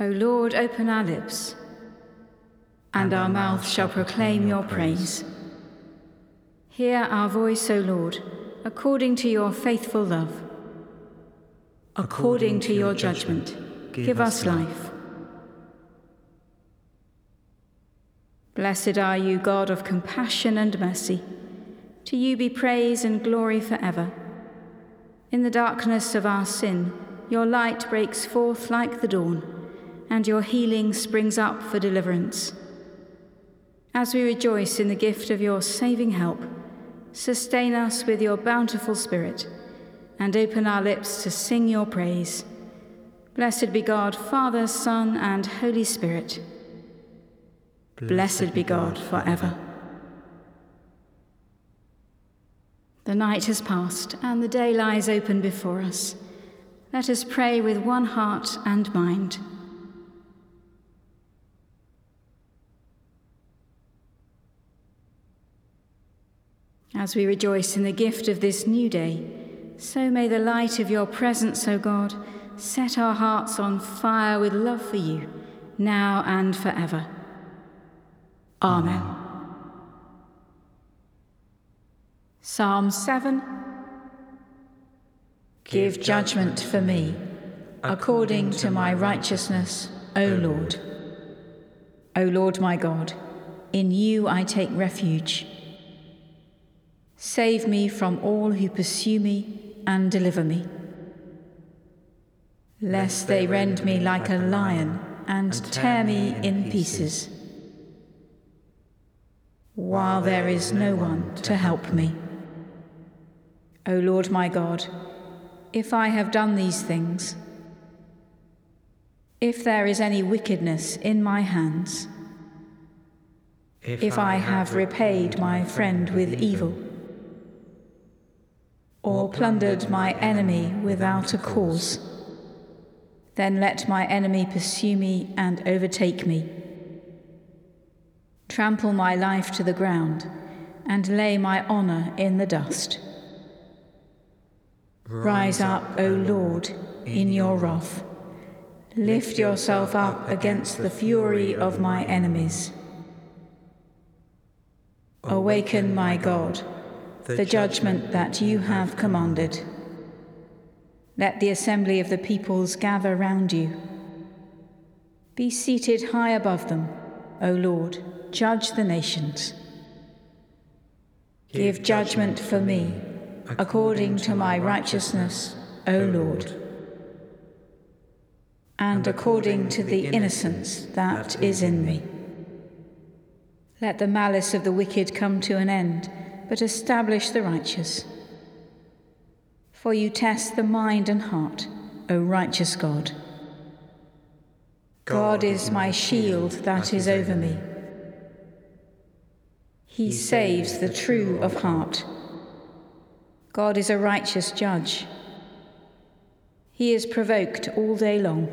O Lord, open our lips, and our mouth shall proclaim your praise. Hear our voice, O Lord, according to your faithful love. According to your judgment, give us life. Blessed are you, God of compassion and mercy. To you be praise and glory forever. In the darkness of our sin, your light breaks forth like the dawn and your healing springs up for deliverance. As we rejoice in the gift of your saving help, sustain us with your bountiful Spirit, and open our lips to sing your praise. Blessed be God, Father, Son, and Holy Spirit. Blessed be God forever. The night has passed, and the day lies open before us. Let us pray with one heart and mind. As we rejoice in the gift of this new day, so may the light of your presence, O God, set our hearts on fire with love for you, now and forever. Amen. Psalm 7 Give judgment for me, according to my righteousness, O Lord. O Lord my God, in you I take refuge. Save me from all who pursue me and deliver me. Lest they rend me like a lion and tear me in pieces, while there is no one to help me. O Lord my God, if I have done these things, if there is any wickedness in my hands, if I have repaid my friend with evil, or plundered my enemy without a cause. Then let my enemy pursue me and overtake me. Trample my life to the ground and lay my honour in the dust. Rise up, O Lord, in your wrath. Lift yourself up against the fury of my enemies. Awaken, my God the judgment that you have commanded. Let the assembly of the peoples gather round you. Be seated high above them, O Lord, judge the nations. Give judgment for me, according to my righteousness, O Lord, and according to the innocence that is in me. Let the malice of the wicked come to an end but establish the righteous. For you test the mind and heart, O righteous God. God is my shield that is over me. He saves the true of heart. God is a righteous judge. He is provoked all day long.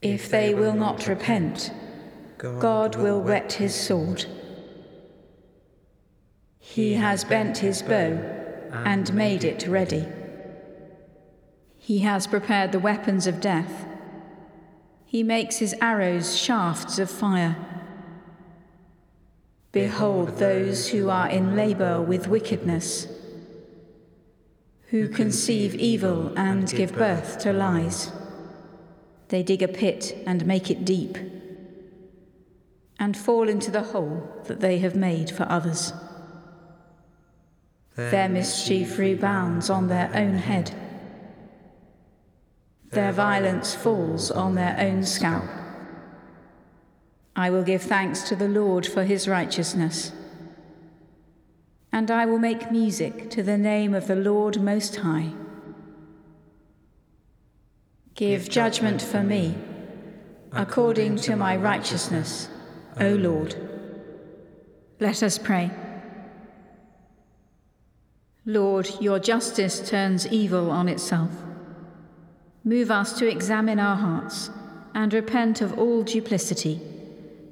If they will not repent, God will whet his sword. He has bent his bow and made it ready. He has prepared the weapons of death. He makes his arrows shafts of fire. Behold those who are in labor with wickedness, who conceive evil and give birth to lies. They dig a pit and make it deep, and fall into the hole that they have made for others. Their mischief rebounds on their own head. Their violence falls on their own scalp. I will give thanks to the Lord for his righteousness. And I will make music to the name of the Lord Most High. Give judgment for me, according to my righteousness, O Lord. Let us pray. Lord, your justice turns evil on itself. Move us to examine our hearts and repent of all duplicity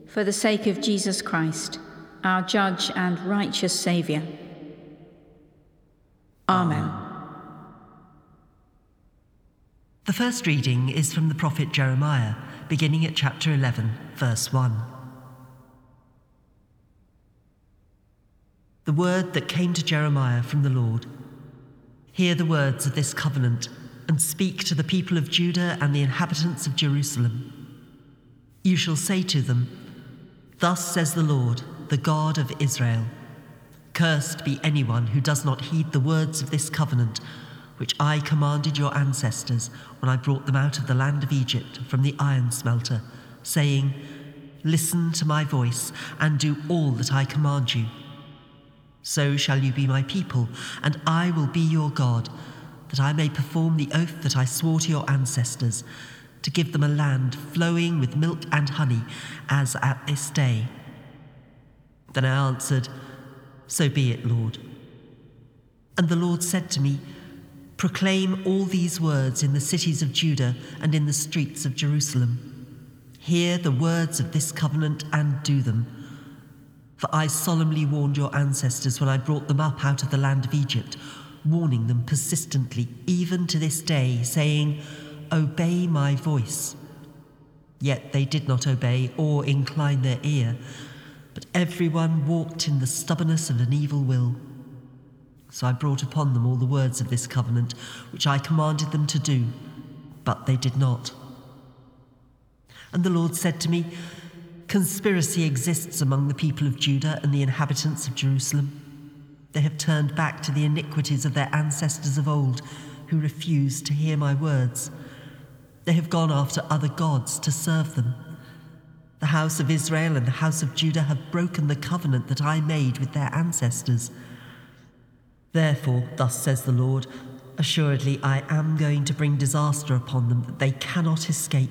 for the sake of Jesus Christ, our judge and righteous Saviour. Amen. The first reading is from the prophet Jeremiah, beginning at chapter 11, verse 1. The word that came to Jeremiah from the Lord. Hear the words of this covenant and speak to the people of Judah and the inhabitants of Jerusalem. You shall say to them, Thus says the Lord, the God of Israel Cursed be anyone who does not heed the words of this covenant which I commanded your ancestors when I brought them out of the land of Egypt from the iron smelter, saying, Listen to my voice and do all that I command you. So shall you be my people, and I will be your God, that I may perform the oath that I swore to your ancestors, to give them a land flowing with milk and honey, as at this day. Then I answered, So be it, Lord. And the Lord said to me, Proclaim all these words in the cities of Judah and in the streets of Jerusalem. Hear the words of this covenant and do them. For I solemnly warned your ancestors when I brought them up out of the land of Egypt, warning them persistently, even to this day, saying, Obey my voice. Yet they did not obey or incline their ear, but everyone walked in the stubbornness of an evil will. So I brought upon them all the words of this covenant, which I commanded them to do, but they did not. And the Lord said to me, Conspiracy exists among the people of Judah and the inhabitants of Jerusalem. They have turned back to the iniquities of their ancestors of old, who refused to hear my words. They have gone after other gods to serve them. The house of Israel and the house of Judah have broken the covenant that I made with their ancestors. Therefore, thus says the Lord, assuredly I am going to bring disaster upon them that they cannot escape.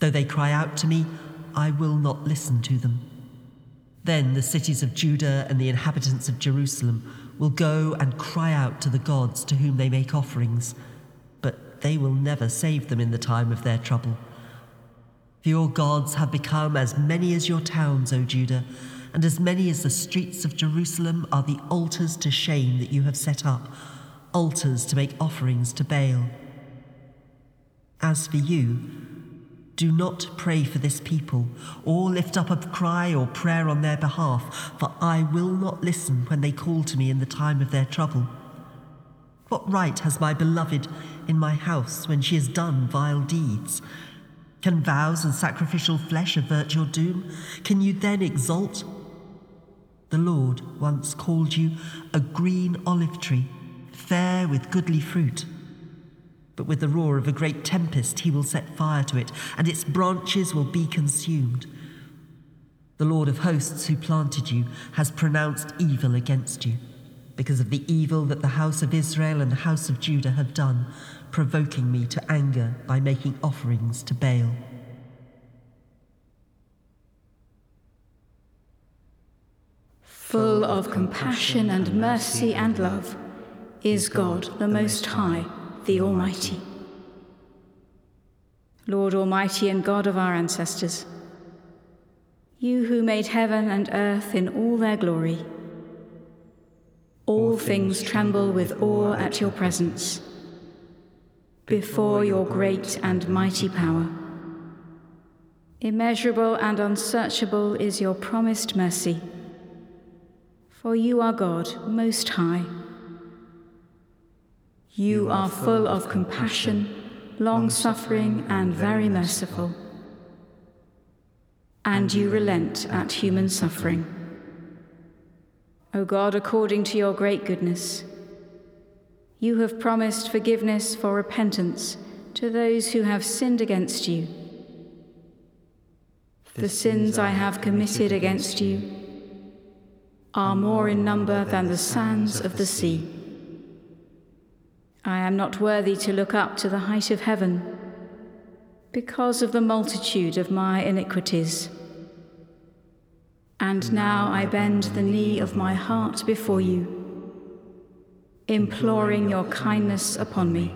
Though they cry out to me, I will not listen to them. Then the cities of Judah and the inhabitants of Jerusalem will go and cry out to the gods to whom they make offerings, but they will never save them in the time of their trouble. For your gods have become as many as your towns, O Judah, and as many as the streets of Jerusalem are the altars to shame that you have set up, altars to make offerings to Baal. As for you, do not pray for this people, or lift up a cry or prayer on their behalf, for I will not listen when they call to me in the time of their trouble. What right has my beloved in my house when she has done vile deeds? Can vows and sacrificial flesh avert your doom? Can you then exult the Lord once called you a green olive tree, fair with goodly fruit. But with the roar of a great tempest, he will set fire to it, and its branches will be consumed. The Lord of hosts, who planted you, has pronounced evil against you, because of the evil that the house of Israel and the house of Judah have done, provoking me to anger by making offerings to Baal. full of compassion and mercy and love, is God, the Most High, the Almighty. Lord Almighty and God of our ancestors, you who made heaven and earth in all their glory, all things tremble with awe at your presence, before your great and mighty power. Immeasurable and unsearchable is your promised mercy for you are God, Most High. You are full of compassion, long suffering, and very merciful. And you relent at human suffering. O God, according to your great goodness, you have promised forgiveness for repentance to those who have sinned against you. The sins I have committed against you are more in number than the sands of the sea. I am not worthy to look up to the height of heaven because of the multitude of my iniquities. And now I bend the knee of my heart before you, imploring your kindness upon me.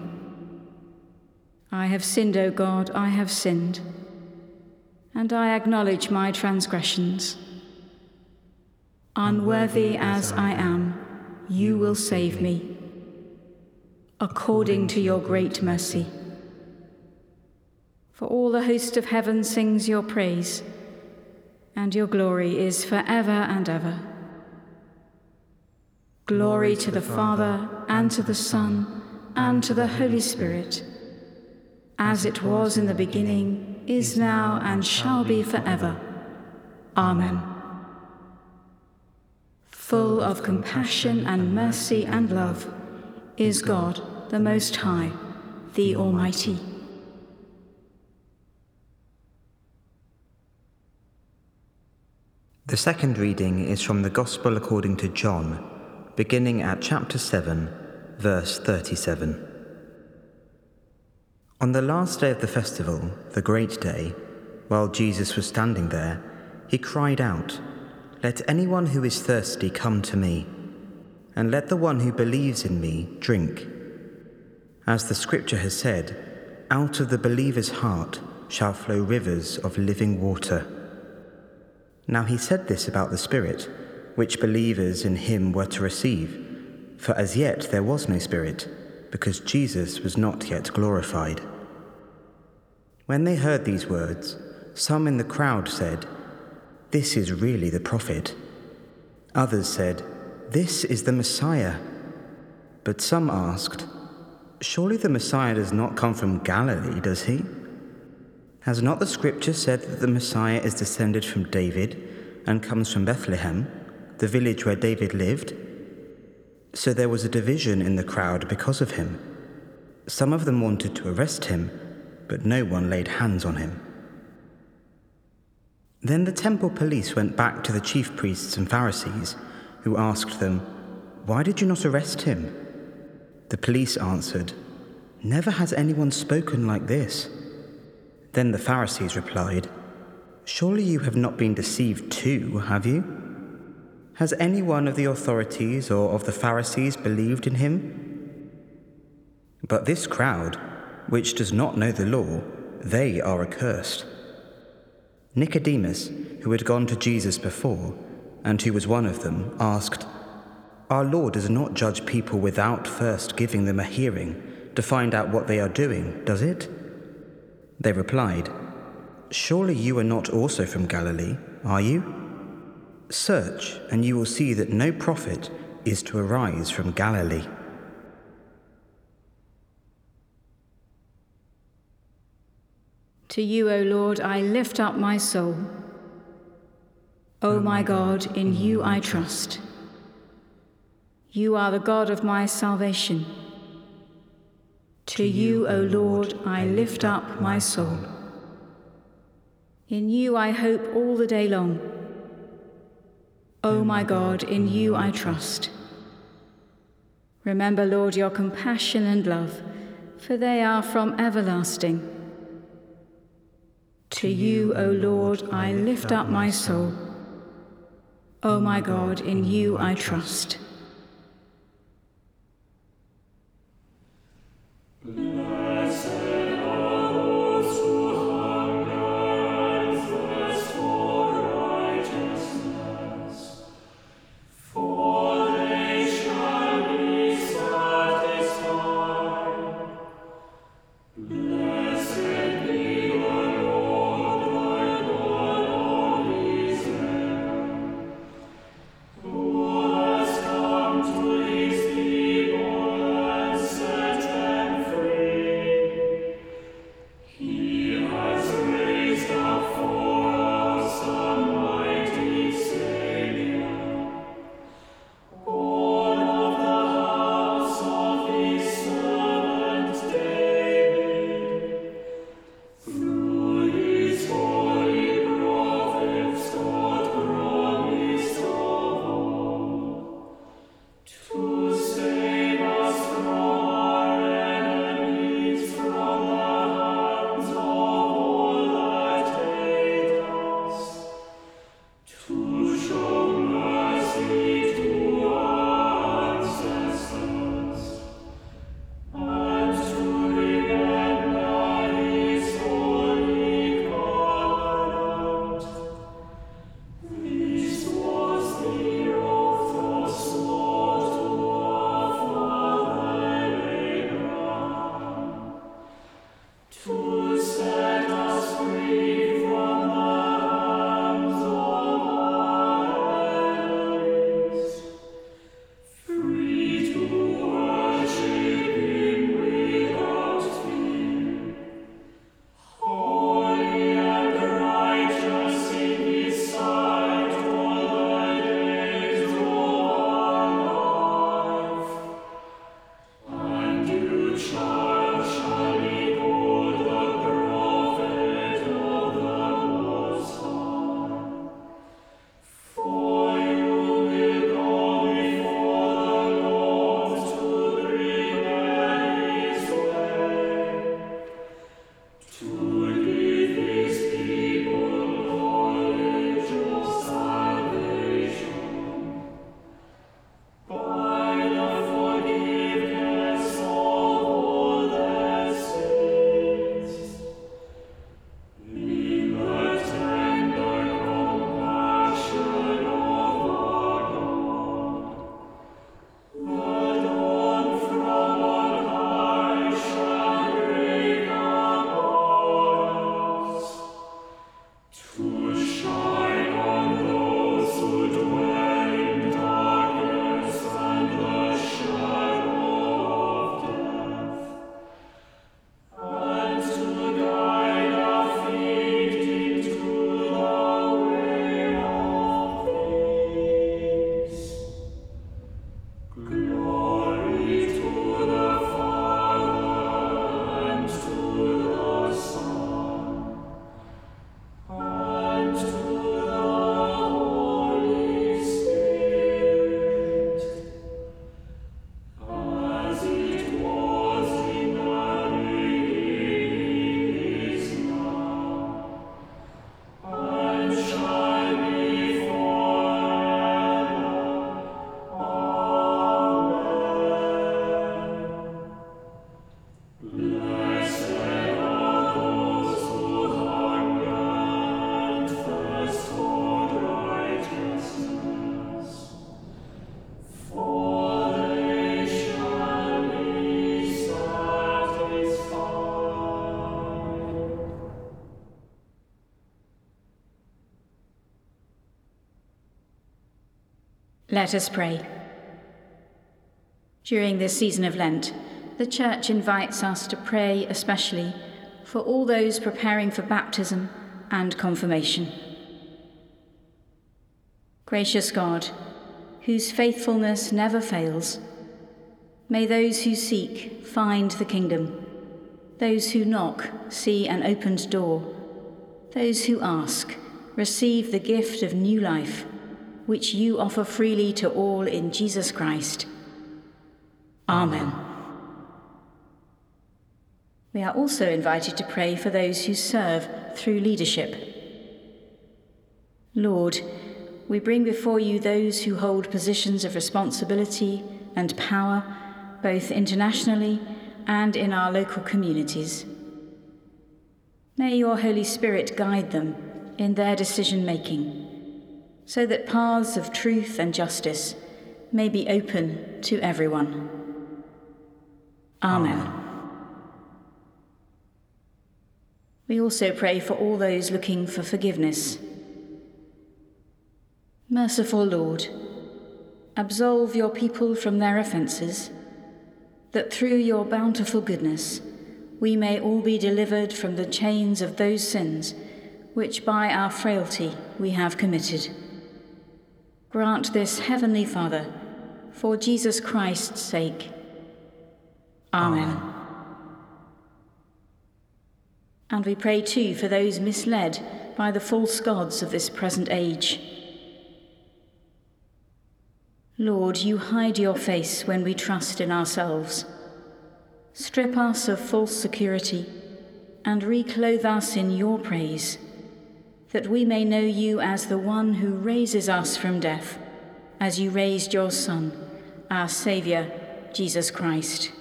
I have sinned, O God, I have sinned, and I acknowledge my transgressions. Unworthy as I am, you will save me. According to your great mercy, For all the host of heaven sings your praise, and your glory is for ever and ever. Glory to the Father, and to the Son, and to the Holy Spirit, as it was in the beginning, is now, and shall be forever. Amen. Full of compassion and mercy and love is God, the Most High, the Almighty. The second reading is from the Gospel according to John, beginning at chapter 7, verse 37. On the last day of the festival, the great day, while Jesus was standing there, he cried out, Let anyone who is thirsty come to me, and let the one who believes in me drink. As the scripture has said, out of the believer's heart shall flow rivers of living water. Now he said this about the Spirit, which believers in him were to receive, for as yet there was no Spirit, because Jesus was not yet glorified. When they heard these words, some in the crowd said, This is really the prophet. Others said, This is the Messiah. But some asked, Surely the Messiah does not come from Galilee, does he? Has not the scripture said that the Messiah is descended from David and comes from Bethlehem, the village where David lived? So there was a division in the crowd because of him. Some of them wanted to arrest him, but no one laid hands on him. Then the temple police went back to the chief priests and Pharisees, who asked them, Why did you not arrest him? The police answered, Never has anyone spoken like this. Then the Pharisees replied, Surely you have not been deceived too, have you? Has any one of the authorities or of the Pharisees believed in him? But this crowd, which does not know the law, they are accursed. Nicodemus, who had gone to Jesus before, and who was one of them, asked, Our Lord does not judge people without first giving them a hearing to find out what they are doing, does it? They replied, Surely you are not also from Galilee, are you? Search, and you will see that no prophet is to arise from Galilee. To you, O Lord, I lift up my soul. O my God, in you I trust. You are the God of my salvation. To you, O Lord, I lift up my soul. In you I hope all the day long. O my God, in you I trust. Remember, Lord, your compassion and love, for they are from everlasting. To you, O Lord, I lift up my soul. O my God, in you I trust. Let us pray. During this season of Lent, the Church invites us to pray especially for all those preparing for baptism and confirmation. Gracious God, whose faithfulness never fails, may those who seek find the kingdom, those who knock see an opened door, those who ask receive the gift of new life, which you offer freely to all in Jesus Christ. Amen. We are also invited to pray for those who serve through leadership. Lord, we bring before you those who hold positions of responsibility and power, both internationally and in our local communities. May your Holy Spirit guide them in their decision making, so that paths of truth and justice may be open to everyone. Amen. We also pray for all those looking for forgiveness Merciful Lord, absolve your people from their offences, that through your bountiful goodness we may all be delivered from the chains of those sins which by our frailty we have committed. Grant this, Heavenly Father, for Jesus Christ's sake. Amen. Amen. And we pray too for those misled by the false gods of this present age Lord, you hide your face when we trust in ourselves. Strip us of false security and reclothe us in your praise, that we may know you as the one who raises us from death, as you raised your Son, our Saviour, Jesus Christ.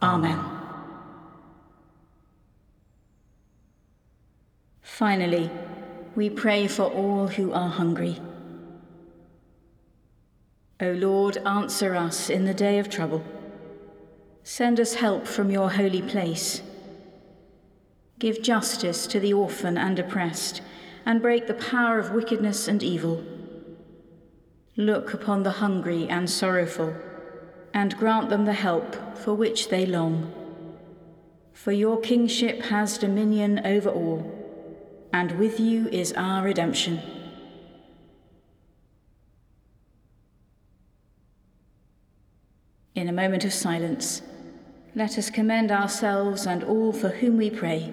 Amen. Finally, we pray for all who are hungry. O Lord, answer us in the day of trouble. Send us help from your holy place. Give justice to the orphan and oppressed, and break the power of wickedness and evil. Look upon the hungry and sorrowful, and grant them the help for which they long. For your kingship has dominion over all, and with you is our redemption. In a moment of silence, let us commend ourselves and all for whom we pray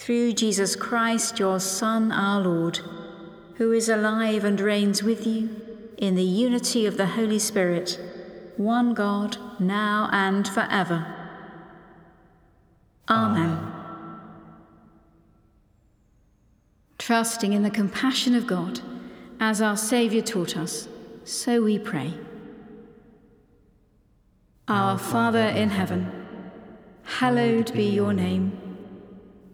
Through Jesus Christ, your Son, our Lord, who is alive and reigns with you in the unity of the Holy Spirit, one God, now and forever. Amen. Trusting in the compassion of God, as our Saviour taught us, so we pray. Our Father in heaven, hallowed be your name.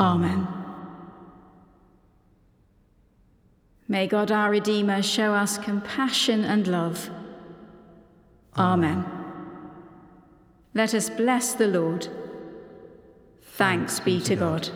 Amen. May God our Redeemer show us compassion and love. Amen. Let us bless the Lord. Thanks be to God.